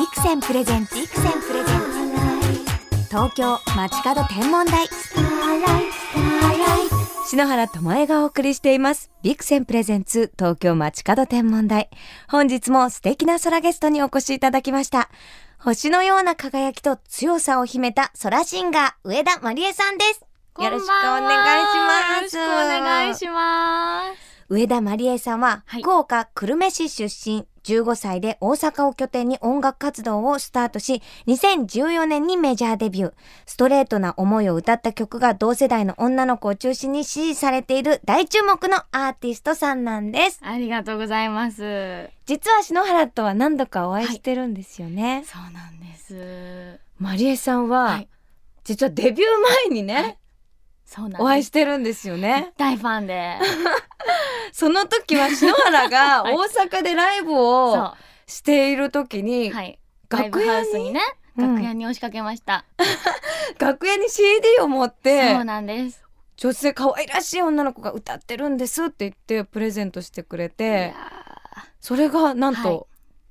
ビクセンプレゼンツビクセンプレゼンツ。東京街角天文台。篠原智恵がお送りしています。ビクセンプレゼンツ東京街角天文台。本日も素敵な空ゲストにお越しいただきました。星のような輝きと強さを秘めた空シンガー上田まりえさんです。よろしくお願いします。よろしくお願いします。上田まりえさんは、はい。福岡久留米市出身、15歳で大阪を拠点に音楽活動をスタートし、2014年にメジャーデビュー。ストレートな思いを歌った曲が同世代の女の子を中心に支持されている大注目のアーティストさんなんです。ありがとうございます実は篠原とは何度かお会いしてるんですよね。そうなんですまりえさんは、はい実はデビュー前にね、はいお会いしてるんですよね。大ファンで。その時は篠原が はい。大阪でライブそをしている時に、うはい。楽屋に。ウスにねうん。楽屋に押しかけました、楽屋に CD を持ってそうなんです。女性可愛らしい女の子が歌ってるんですって言ってプレゼントしてくれいてやそれがなんと、は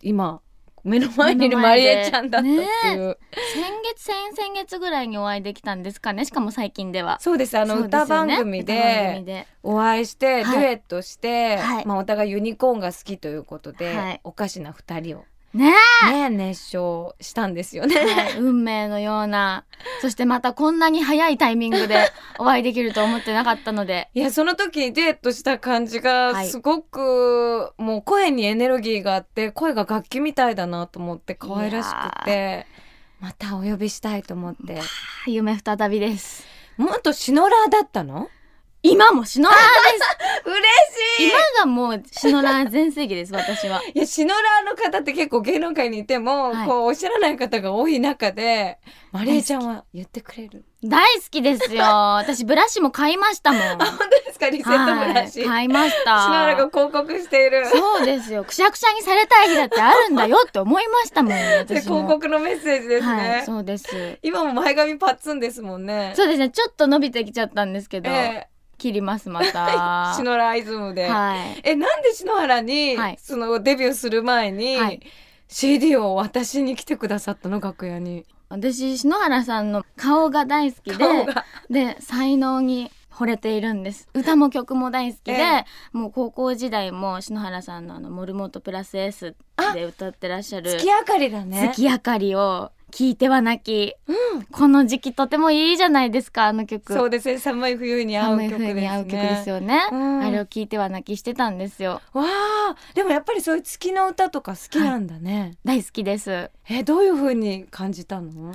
い。今目の前にいるマリエちゃんだったっていう、ー先月先々月ぐらいにお会いできたんですかね。しかも最近では。そうです。あの歌ね。番組でで。お会いして、はい。デュエットして、はい。まあ、お互いユニコーンが好きということで、はい。おかしな二人をねね熱唱したんですよね。はい、運命のような。そしてまたこんなに早いタイミングで お会いできると思ってなかったので。いやその時にデュエットした感じがはい。すごく、もう声にエネルギーがあって声が楽器みたいだなと思って可愛らしくてまたお呼びしたいと思って。夢再びです。元シノラーだったの？今もシノラー嬉です。しい。今がもうシノラー全盛期です私は。いやシノラーの方って結構芸能界にいても、はい。こうおっしゃらない方が多い中でマリエちゃんは言ってくれる。大好きですよ。私ブラシも買いましたもん。あ本当ですか？リセットブラシ、はい。買いましシノラがた広告している。そうですよ。くしゃくしゃにされたい日だってあるんだよって思いましたもんで私も。広告のメッセージですね、はいそうです。今も前髪パッツンですもんね。そうですね。ちょっと伸びてきちゃったんですけど、え切りますまえた。シノラーイズムで、はい。えなんで篠原に、はい。そのデビューする前に、はい。CD を渡しに来てくださったの楽屋に。私篠原さんの顔が大好きでで才能に惚れているんです。歌も曲も大好きで、ええ。もう高校時代も篠原さんのあの「モルモットプラス S」で歌ってらっしゃる月明かりだね。月明かりを聞いては泣き、うん。この時期とてもいいじゃないですかあの曲。そうですね。寒い冬に合う曲ですね。合う曲ですよね、うん。あれを聞いては泣きしてたんですよ。わあ。でもやっぱりそういう月の歌とか好きなんだね、大好きです。えどういう風に感じたの？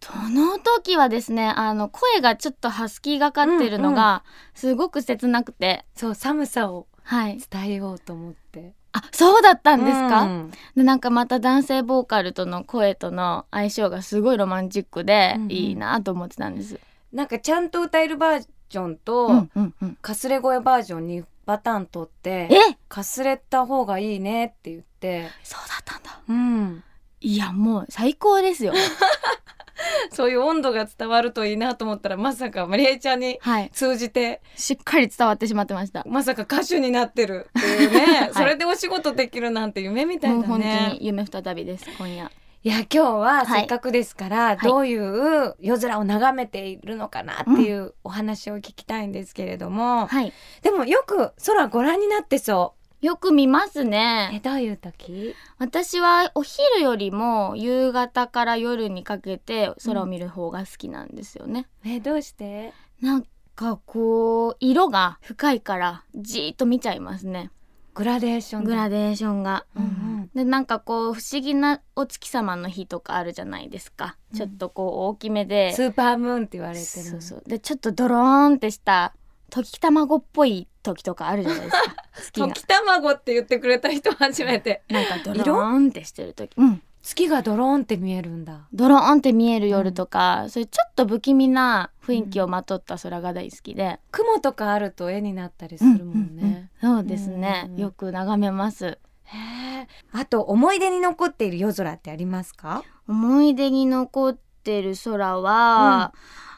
その時はですねあの声がちょっとハスキーがかってるのがすごく切なくて、そう寒さをはい。伝えようと思ってあそうだったんですか、うん。でなんかまた男性ボーカルとの声との相性がすごいロマンチックでいいなと思ってたんです。なんかちゃんと歌えるバージョンと、うんうんうん、かすれ声バージョンにパターン取ってえ？かすれた方がいいねって言って。そうだったんだ。うん。いやもう最高ですよ。そういう温度が伝わるといいなと思ったらまさかマリエちゃんにはい。通じてしっかり伝わってしまってました。まさか歌手になってるっていうね、それでお仕事できるなんて夢みたいだもう本当ねに夢再びです今夜。いや今日ははいせっかくですから、いどういう夜空を眺めているのかなっていうお話を聞きたいんですけれども、はい。でもよく空ご覧になってそよく見ますうえね。どういう時？私はお昼よりも夕方から夜にかけて空を見る方が好きなんですよね。えどうして？なんかこう色が深いからじーっと見ちゃいますね。グラデーションだグラデーションが。うんうん。でなんかこう不思議なお月様の日とかあるじゃないですか、うん。ちょっとこう大きめで。スーパームーンって言われてる。でちょっとドローンってした時卵っぽい時とかあるじゃないですか。月が。時卵って言ってくれた人初めて。なんかドローンってしてる時。うん。月がドローンって見えるんだ。ドローンって見える夜とか、そういうちょっと不気味な雰囲気をまとった空が大好きで、雲とかあると絵になったりするもんね、うんうんうんそうですね、うんうんよく眺めます。へえあと思い出に残っている夜空ってありますか？思い出に残ってる空は、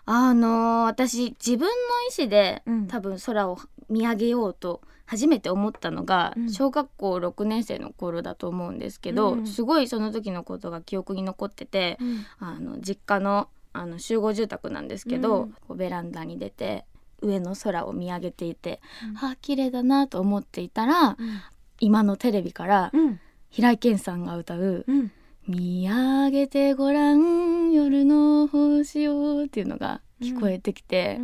あのー私自分の意思で、うん。多分空を見上げようと初めて思ったのが、うん。小学校6年生の頃だと思うんですけど、うん。すごいその時のことが記憶に残ってて、あの実家のあの集合住宅なんですけど、ベランダに出て上の空を見上げていて、うん。あ綺麗だなと思っていたら、うん。今のテレビからうん。平井堅さんが歌ううん「見上げてごらん夜の星を」っていうのが聞こえてきて、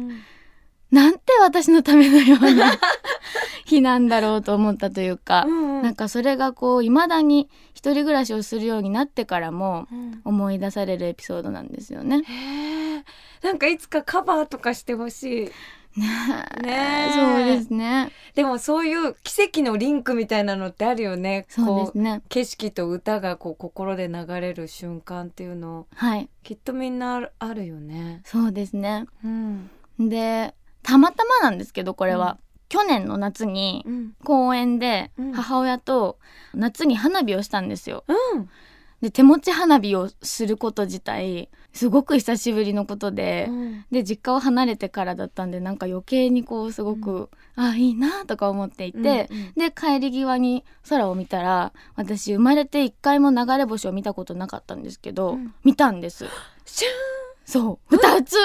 なんて私のためのような 日なんだろうと思ったというか、うんなんかそれがこう未だに一人暮らしをするようになってからもうん思い出されるエピソードなんですよね。へえなんかいつかカバーとかしてほしいねえねえそうですね。でもそういう奇跡のリンクみたいなのってあるよねそうでこすね。景色と歌がこう心で流れる瞬間っていうのはい、きっとみんなあるあるよね。そうですね。うんで、たまたまなんですけどこれは、去年の夏にうん。公園でうん。母親と夏に花火をしたんですよ。うん。で手持ち花火をすること自体すごく久しぶりのことで、うん。で実家を離れてからだったんでなんか余計にこうすごく、あいいなとか思っていて、うんうん。で帰り際に空を見たら私生まれて一回も流れ星を見たことなかったんですけど、うん。見たんです。シューンそう。二つ、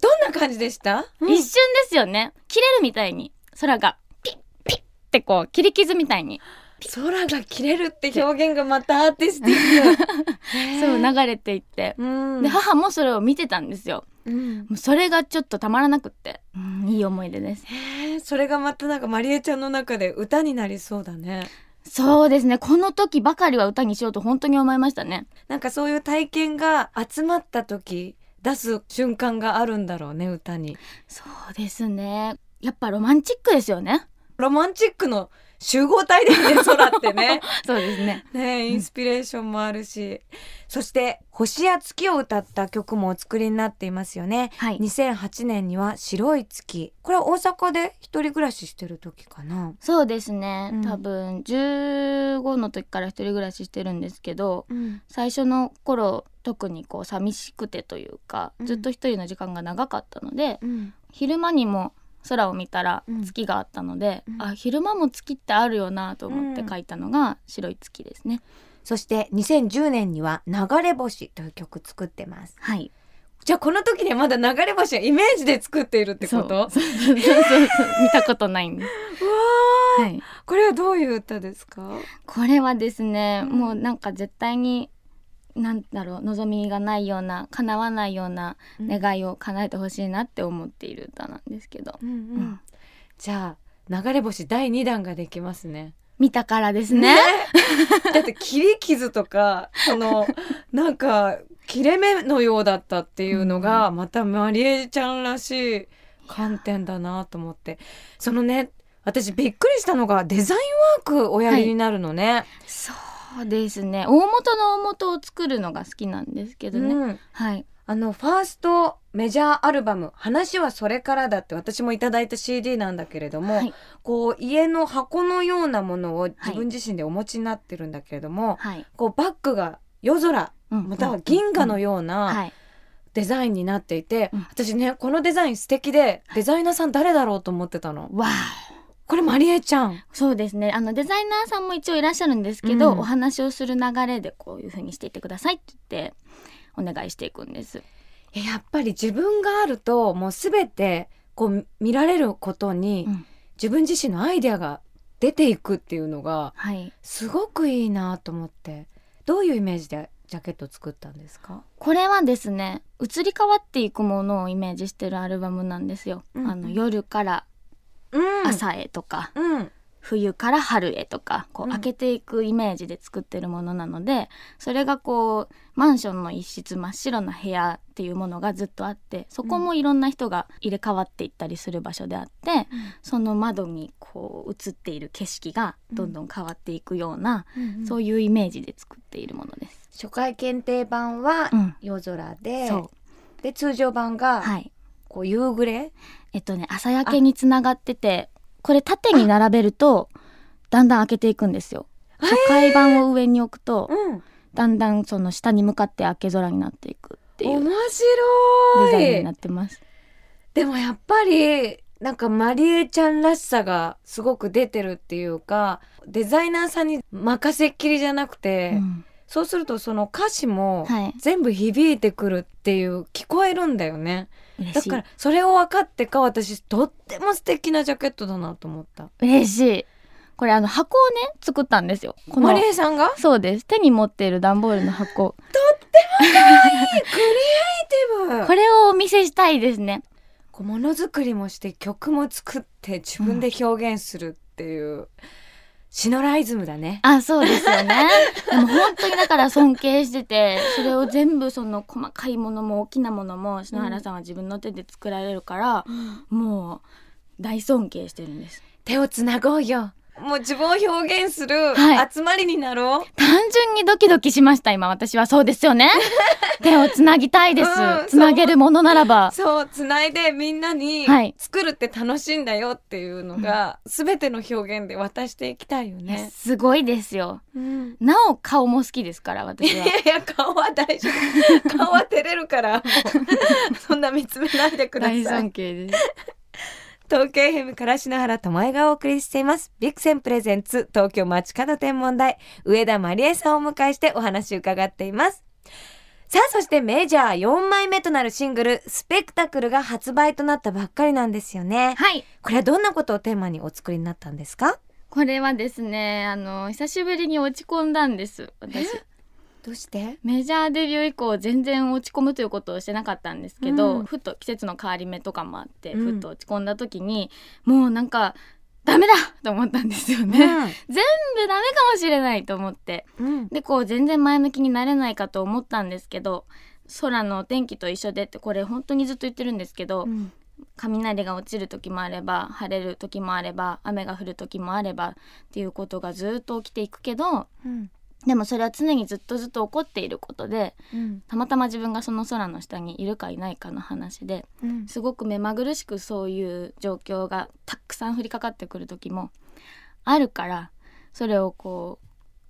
どんな感じでした、うん。一瞬ですよね。切れるみたいに。空がピッピッってこう切り傷みたいに。空が切れるって表現がまたアーティスティック。そうな流れていって、うん。で母もそれを見てたんですよ。うん。もうそれがちょっとたまらなくって、うんいい思い出です。それがまたなんかマリエちゃんの中で歌になりそうだねそうですね。この時ばかりは歌にしようと本当に思いましたね。なんかそういう体験が集まった時出す瞬間があるんだろうね歌に。そうですね。やっぱロマンチックですよね。ロマンチックの集合体ですね空ってね。そうですね。ねインスピレーションもあるし、そして星や月を歌った曲もお作りになっていますよね。はい。2008年には白い月。これは大阪で一人暮らししてる時かな。そうですね、うん。多分15の時から一人暮らししてるんですけどうん。最初の頃特にこう寂しくてというか、うん。ずっと一人の時間が長かったのでうん。昼間にも空を見たらうん。月があったので、うん。あ昼間も月ってあるよなと思って書いたのが白い月ですね、そして2010年には流れ星という曲作ってます。はい。じゃあこの時ねまだ流れ星はイメージで作っているってこと？見たことないんで。す、うわー。はい、これはどういう歌ですか？これはですね、うん。もうなんか絶対になんだろう望みがないような叶わないような願いを叶えてほしいなって思っている歌なんですけど、うんうん。うん。じゃあ流れ星第2弾ができますね。見たからですね。だって切り傷とかその なんか切れ目のようだったっていうのがまたマリエちゃんらしい観点だなと思って。そのね私びっくりしたのがデザインワークおやりになるのね。そうですね。大元の大元を作るのが好きなんですけどね、うん。はい。あのファーストメジャーアルバム「話はそれからだ」って私もいただいた CD なんだけれども、はい。こう家の箱のようなものを自分自身でお持ちになってるんだけれども、はい、こうバッグが夜空うん。または銀河のようはない。デザインになっていて、うん。私ねこのデザイン素敵でデザイナーさん誰だろうと思ってたの。わあこれマリエちゃん。そうですね。あのデザイナーさんも一応いらっしゃるんですけど、うん。お話をする流れでこういう風にしていってくださいって言ってお願いしていくんです。えやっぱり自分があるともうすべてこう見られることに、うん。自分自身のアイデアが出ていくっていうのがはい。すごくいいなと思って。どういうイメージでジャケットを作ったんですか、これはですね移り変わっていくものをイメージしてるアルバムなんですよ、うんあの夜からうん朝へとか、うん。冬から春へとかこううん。開けていくイメージで作ってるものなので、それがこうマンションの一室真っ白な部屋っていうものがずっとあってそこもいろんな人が入れ替わっていったりする場所であって、その窓にこう映っている景色がどんどん変わっていくような、そういうイメージで作っているものです。初回検定版はうん。夜空で、で通常版がはいこう夕暮れ、えっとね朝焼けにつながっててこれ縦に並べるとだんだん開けていくんですよ。初回版を上に置くとうん、だんだんその下に向かって明け空になっていくっていう面デ白いザインになってます。でもやっぱりなんかマリエちゃんらしさがすごく出てるっていうかデザイナーさんに任せっきりじゃなくて、うんそうするとその歌詞もはい。全部響いてくるっていう聞こえるんだよね。だからそれを分かってか私とっても素敵なジャケットだなと思った。嬉しい。これあの箱をね作ったんですよ。このマリエさんが？そうです。手に持っている段ボールの箱。クリエイティブ。これをお見せしたいですね。こうものづくりもして曲も作って自分で表現するっていう、シノライズムだね。あそうですよね。でも本当にだから尊敬しててそれを全部その細かいものも大きなものも篠原さんは自分の手で作られるから、もう大尊敬してるんです。手をつなごうよもう自分を表現するはい。集まりになろう、単純にドキドキしました今私は。そうですよね。手をつなぎたいです、うんつなげるものならば。そうつないでみんなにはい。作るって楽しいんだよっていうのが、全ての表現で渡していきたいよね。すごいですよ。うん。なお顔も好きですから私いはやいや顔は大丈夫。顔は照れるからそんな見つめないでください。大尊敬です東京 FM から篠原智恵がお送りしています。ビクセンプレゼンツ東京街角天文台上田まりえさんをお迎えしてお話伺っています。さあそしてメジャー4枚目となるシングルスペクタクルが発売となったばっかりなんですよね。はい。これはどんなことをテーマにお作りになったんですか？これはですねあの久しぶりに落ち込んだんです私どうして？メジャーデビュー以降全然落ち込むということをしてなかったんですけど、うん。ふと季節の変わり目とかもあって、うん。ふっと落ち込んだ時にもうなんかダメだと思ったんですよね、全部ダメかもしれないと思って。うん。うんでこう全然前向きになれないかと思ったんですけど空のお天気と一緒でってこれ本当にずっと言ってるんですけど、うん。雷が落ちる時もあれば晴れる時もあれば雨が降る時もあればっていうことがずっと起きていくけどうんでもそれは常にずっとずっと起こっていることでうん。たまたま自分がその空の下にいるかいないかの話でうん。すごく目まぐるしくそういう状況がたくさん降りかかってくる時もあるからそれをこ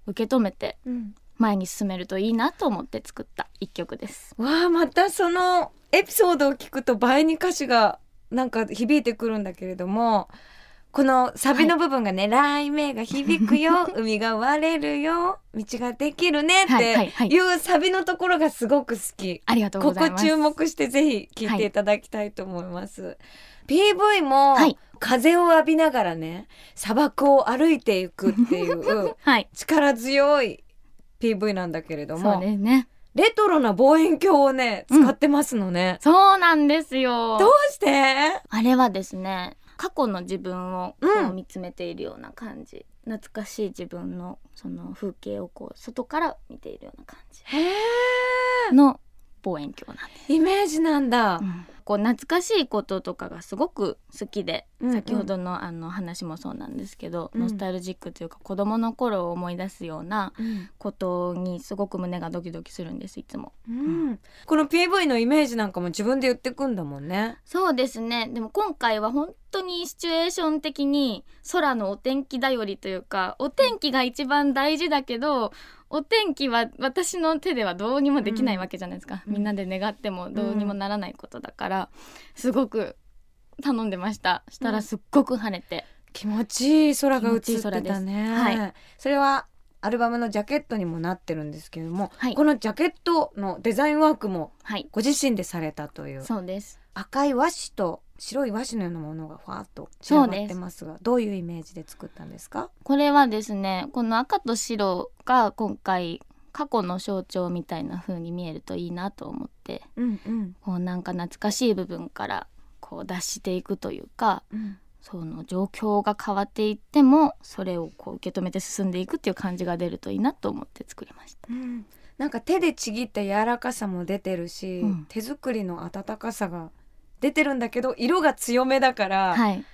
う受け止めてうん。前に進めるといいなと思って作った一曲です。わあまたそのエピソードを聞くと倍に歌詞がなんか響いてくるんだけれどもこのサビの部分がね「雷鳴が響くよ 海が割れるよ道ができるね」っていうサビのところがすごく好き。ありがとうごここざいます。注目してぜひ聞いていただきたいと思います。PV もはい風を浴びながらね砂漠を歩いていくっていう はい。力強い PV なんだけれども、ね。レトロな望遠鏡をねうん使ってますのね。そうなんですよ。どうして？あれはですね、過去の自分をこうんう見つめているような感じ。懐かしい自分のその風景をこう外から見ているような感じの望遠鏡なんです。イメージなんだ。こう懐かしいこととかがすごく好きで、うんうん。先ほどのあの話もそうなんですけど、うん。ノスタルジックというか子供の頃を思い出すようなうん。ことにすごく胸がドキドキするんですいつも。うん。この PV のイメージなんかも自分で言ってくんだもんね。そうですね。でも今回は本当にシチュエーション的に空のお天気頼りというかお天気が一番大事だけどお天気は私の手ではどうにもできないわけじゃないですか、うん。みんなで願ってもどうにもならないことだから、すごく頼んでました。したらすっごく晴れて、気持ちいい空が映ってたね。はい。それはアルバムのジャケットにもなってるんですけれども、はい。このジャケットのデザインワークもはい。ご自身でされたという。そうです。赤い和紙と白い和紙のようなものがファーっと散らばってますがどういうイメージで作ったんですか？これはですねこの赤と白が今回過去の象徴みたいな風に見えるといいなと思ってうんうん。こうなんか懐かしい部分からこう脱していくというかうん。その状況が変わっていってもそれをこう受け止めて進んでいくっていう感じが出るといいなと思って作りました。うん。なんか手でちぎった柔らかさも出てるし、うん。手作りの温かさが出てるんだけど色が強めだから、はい、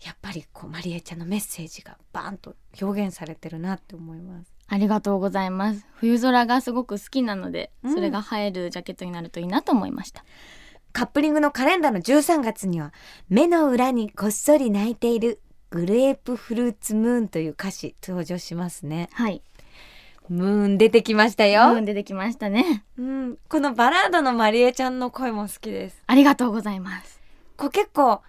やっぱりこうマリエちゃんのメッセージがバーンと表現されてるなって思います。ありがとうございます。冬空がすごく好きなので、うんそれが映えるジャケットになるといいなと思いました。カップリングのカレンダーの13月には目の裏にこっそり泣いているグレープフルーツムーンという歌詞登場しますね。はい、ムーン出てきましたうよ。ん出てきましたね。うん、このバラードのマリエちゃんの声も好きです。ありがとうございます。こう結構バ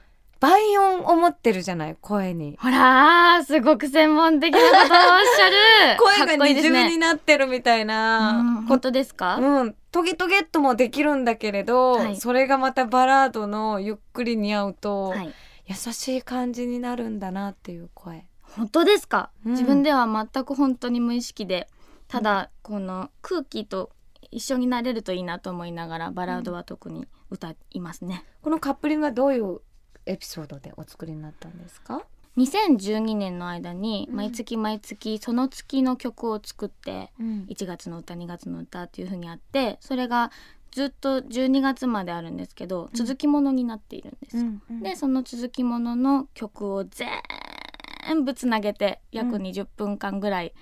倍音を持ってるじゃない声に。ほらーすごく専門的なことをおっしゃる。声が二重になってるみたいうんな本当ですか、うん、トゲトゲっともできるんだけれど、はい。それがまたバラードのゆっくりに合うと、はい。優しい感じになるんだなっていう声。本当ですか、うん。自分では全く本当に無意識でただこの空気と一緒になれるといいなと思いながらバラードは特に歌いますね、このカップリングはどういうエピソードでお作りになったんですか？2012年の間にうん毎月毎月その月の曲を作ってうん。1月の歌2月の歌っていう風にあってそれがずっと12月まであるんですけど続きものになっているんですよ。でその続きものの曲を全部つなげて約うん。20分間ぐらい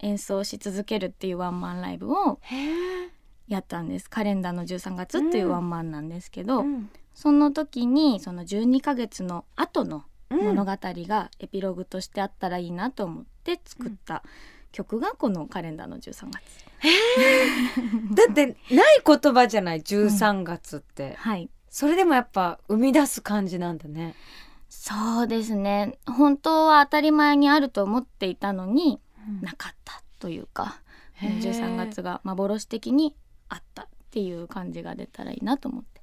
演奏し続けるっていうワンマンライブを。やったんです。カレンダーの13月っていうワンマンなんですけど、うんその時にその12ヶ月の後のうん。物語がエピローグとしてあったらいいなと思って作った曲がこのカレンダーの13月。だってない言葉じゃない？13月って、はい。それでもやっぱ生み出す感じなんだね。そうですね。本当は当たり前にあると思っていたのになかったというかへー。13月が幻的にあったっていう感じが出たらいいなと思って、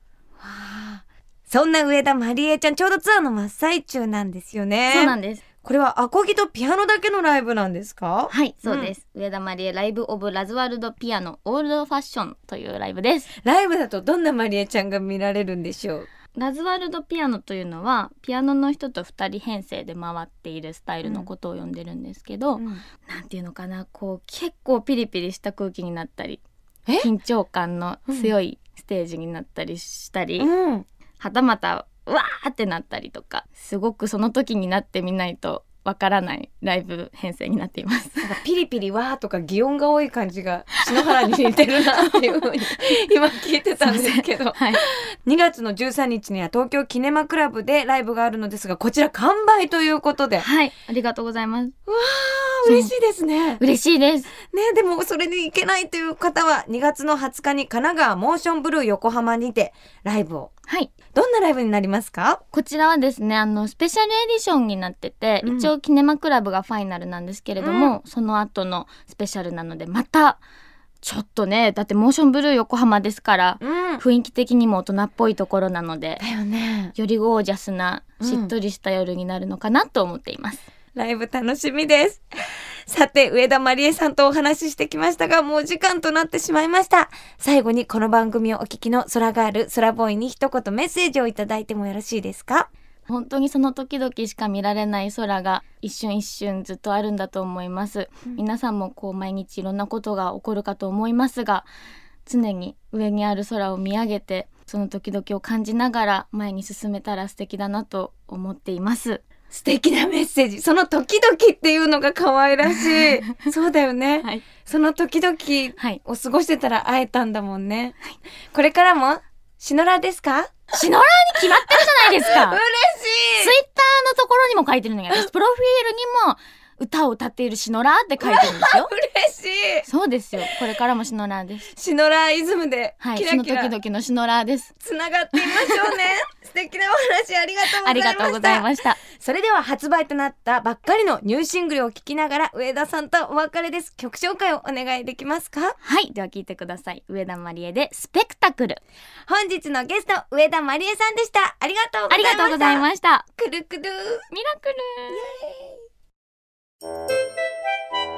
そんな上田まりえちゃんちょうどツアーの真っ最中なんですよね。そうなんです。これはアコギとピアノだけのライブなんですか？はいそうです、上田まりえライブオブラズワルドピアノオールドファッションというライブです。ライブだとどんなまりえちゃんが見られるんでしょう？ラズワルドピアノというのはピアノの人と2人編成で回っているスタイルのことを呼んでるんですけど、なんていうのかなこう結構ピリピリした空気になったりえ？緊張感の強いステージになったりしたり、うん。はたまたうわーってなったりとかすごくその時になってみないとわからないライブ編成になっています。なんかピリピリわーとか擬音が多い感じが篠原に似てるなっていうふうに 今聞いてたんですけど。はい、2月の13日には東京キネマクラブでライブがあるのですがこちら完売ということで。わはい、ありがとうございます。あ嬉しいですね。嬉しいです。ねでもそれに行けないという方は2月の20日に神奈川モーションブルー横浜にてライブを。はい、どんなライブになりますか？こちらはですねあのスペシャルエディションになってて、うん。一応キネマクラブがファイナルなんですけれども、その後のスペシャルなのでまたちょっとねだってモーションブルー横浜ですからうん雰囲気的にも大人っぽいところなのでだよねよりゴージャスなうんしっとりした夜になるのかなと思っています。ライブ楽しみです。さて、上田まりえさんとお話ししてきましたが、もう時間となってしまいました。最後にこの番組をお聞きの空ガール、空ボーイに一言メッセージをいただいてもよろしいですか？本当にその時々しか見られない空が一瞬一瞬ずっとあるんだと思います、皆さんもこう毎日いろんなことが起こるかと思いますが常に上にある空を見上げてその時々を感じながら前に進めたら素敵だなと思っています素敵なメッセージ。その時々っていうのが可愛らしい。そうだよね。はいその時々はいを過ごしてたら会えたんだもんね。これからも、シノラですか？シノラーに決まってるじゃないですか。嬉しツイッターのところにも書いてるのよ。私プロフィールにも歌を歌っているシノラーって書いてるんですよ 嬉しいそうですよこれからもシノラーですシノライズムで、はいその時々のシノラーですつながっていましょうね。素敵なお話ありがとうございました。ありがとうございましたそれでは発売となったばっかりのニューシングルを聴きながら上田さんとお別れです。曲紹介をお願いできますか？はい。では聞いてください。上田まりえでスペクタクル。本日のゲスト、上田まりえさんでした。ありがとうござありいました。がとうございました。くるくる。ミラクル。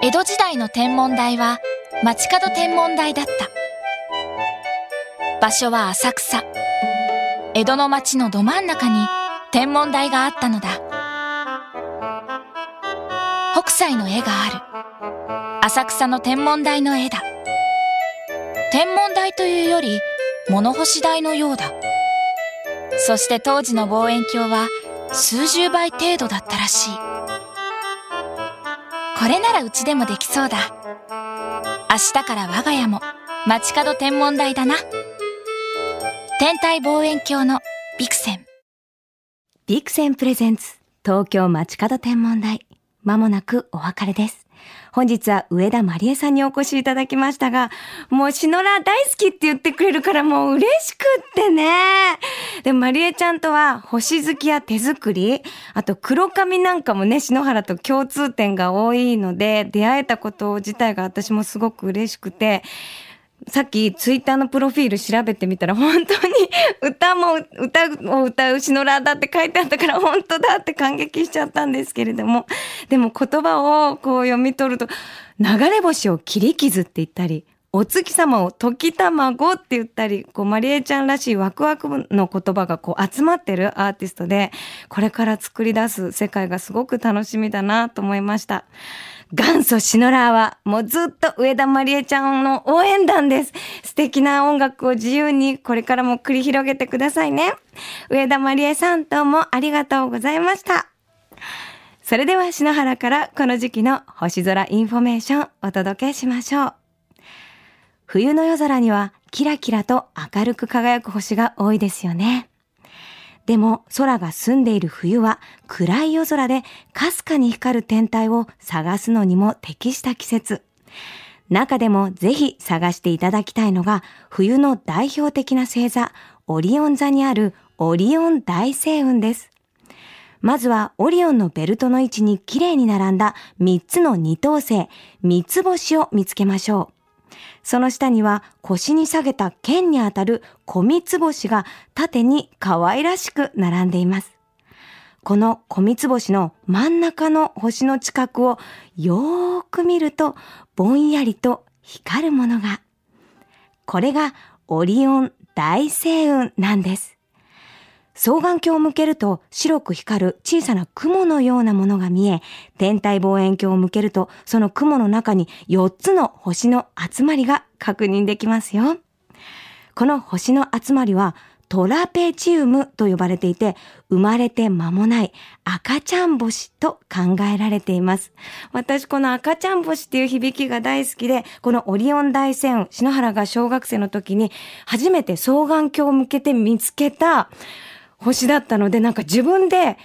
江戸時代の天文台は街角天文台だった。場所は浅草。江戸の街のど真ん中に天文台があったのだ。北斎の絵がある。浅草の天文台の絵だ。天文台というより物干し台のようだ。そして当時の望遠鏡は数十倍程度だったらしい。これならうちでもできそうだ。明日から我が家も街角天文台だな。天体望遠鏡のビクセン。ビクセンプレゼンツ東京街角天文台。まもなくお別れです。本日は上田まりえさんにお越しいただきましたが、もうシノラ大好きって言ってくれるからもう嬉しくってね。でまりえちゃんとは星好きや手作り、あと黒髪なんかもね、篠原と共通点が多いので、出会えたこと自体が私もすごく嬉しくて、さっきツイッターのプロフィール調べてみたら本当に歌も歌を歌うシノラーだって書いてあったから本当だって感激しちゃったんですけれどもでも言葉をこう読み取ると流れ星を切り傷って言ったりお月様を時卵って言ったり、こう、真梨恵ちゃんらしいワクワクの言葉がこう集まってるアーティストで、これから作り出す世界がすごく楽しみだなと思いました。元祖シノラーは、もうずっと植田真梨恵ちゃんの応援団です。素敵な音楽を自由にこれからも繰り広げてくださいね。植田真梨恵さんどうもありがとうございました。それでは篠原からこの時期の星空インフォメーションお届けしましょう。冬の夜空にはキラキラと明るく輝く星が多いですよね。でも空が澄んでいる冬は暗い夜空でかすかに光る天体を探すのにも適した季節。中でもぜひ探していただきたいのが冬の代表的な星座オリオン座にあるオリオン大星雲です。まずはオリオンのベルトの位置に綺麗に並んだ3つの二等星、三つ星を見つけましょう。その下には腰に下げた剣にあたる小三つ星が縦に可愛らしく並んでいます。この小三つ星の真ん中の星の近くをよーく見るとぼんやりと光るものが。これがオリオン大星雲なんです。双眼鏡を向けると白く光る小さな雲のようなものが見え、天体望遠鏡を向けるとその雲の中に4つの星の集まりが確認できますよ。この星の集まりはトラペチウムと呼ばれていて、生まれて間もない赤ちゃん星と考えられています。私この赤ちゃん星っていう響きが大好きで、このオリオン大戦、篠原が小学生の時に初めて双眼鏡を向けて見つけた星だったので、なんか自分で、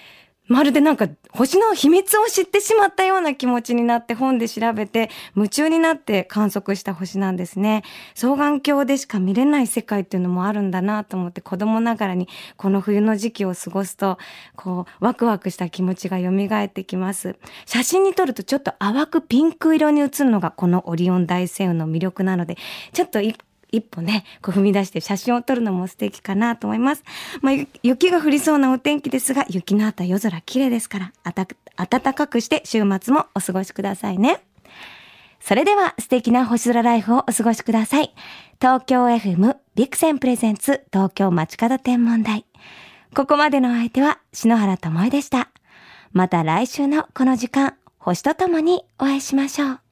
まるでなんか星の秘密を知ってしまったような気持ちになって本で調べて夢中になって観測した星なんですね。双眼鏡でしか見れない世界っていうのもあるんだなと思って子供ながらにこの冬の時期を過ごすとこうワクワクした気持ちが蘇ってきます。写真に撮るとちょっと淡くピンク色に映るのがこのオリオン大星雲の魅力なのでちょっと一一歩ね、こう踏み出して写真を撮るのも素敵かなと思います。まあ、雪が降りそうなお天気ですが、雪の後夜空綺麗ですから、暖かくして週末もお過ごしくださいね。それでは素敵な星空ライフをお過ごしください。東京 FM ビクセンプレゼンツ東京街角天文台。ここまでの相手は篠原智恵でした。また来週のこの時間、星とともにお会いしましょう。